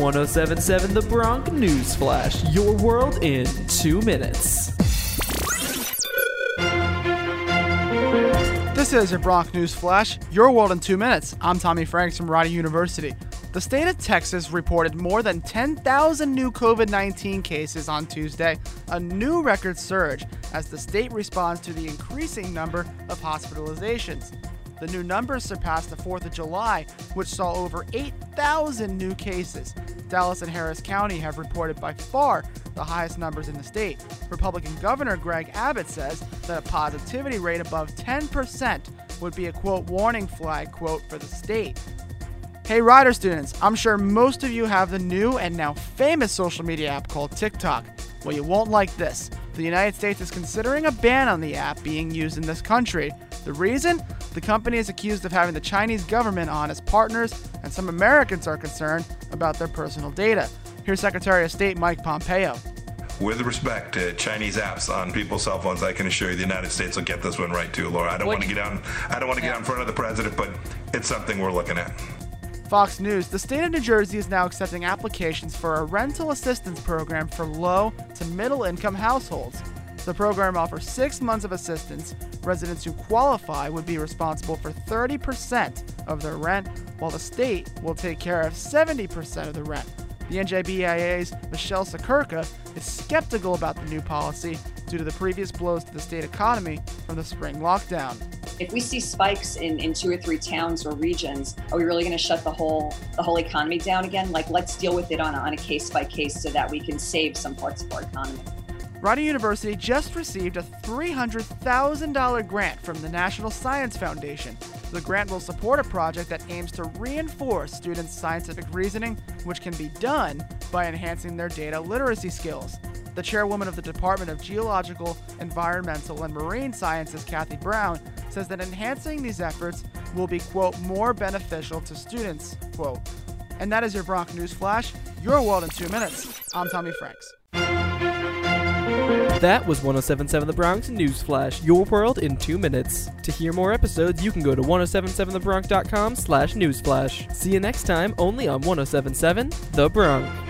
1077 The Bronc News Flash, your world in two minutes. This is your Bronc News Flash, your world in two minutes. I'm Tommy Franks from Rider University. The state of Texas reported more than 10,000 new COVID 19 cases on Tuesday, a new record surge as the state responds to the increasing number of hospitalizations. The new numbers surpassed the 4th of July, which saw over 8,000 new cases. Dallas and Harris County have reported by far the highest numbers in the state. Republican Governor Greg Abbott says that a positivity rate above 10% would be a quote warning flag quote for the state. Hey, Rider students, I'm sure most of you have the new and now famous social media app called TikTok. Well, you won't like this. The United States is considering a ban on the app being used in this country. The reason? The company is accused of having the Chinese government on as partners, and some Americans are concerned about their personal data. Here's Secretary of State Mike Pompeo. With respect to Chinese apps on people's cell phones, I can assure you the United States will get this one right too, Laura. I don't want to get on. I don't want to get out in front of the president, but it's something we're looking at. Fox News, the state of New Jersey is now accepting applications for a rental assistance program for low to middle income households. The program offers six months of assistance. Residents who qualify would be responsible for 30% of their rent, while the state will take care of 70% of the rent. The NJBIA's Michele Siekerka is skeptical about the new policy due to the previous blows to the state economy from the spring lockdown. If we see spikes in, in two or three towns or regions, are we really going to shut the whole the whole economy down again? Like, let's deal with it on a, on a case by case so that we can save some parts of our economy. Rider University just received a $300,000 grant from the National Science Foundation. The grant will support a project that aims to reinforce students' scientific reasoning, which can be done by enhancing their data literacy skills. The chairwoman of the Department of Geological, Environmental, and Marine Sciences, Kathy Browne, says that enhancing these efforts will be, quote, more beneficial to students, quote. And that is your Bronc News Flash, your world in two minutes. I'm Tommy Franks. That was 1077 The Bronc News Flash, your world in two minutes. To hear more episodes, you can go to 1077thebronc.com slash newsflash. See you next time, only on 1077 The Bronc.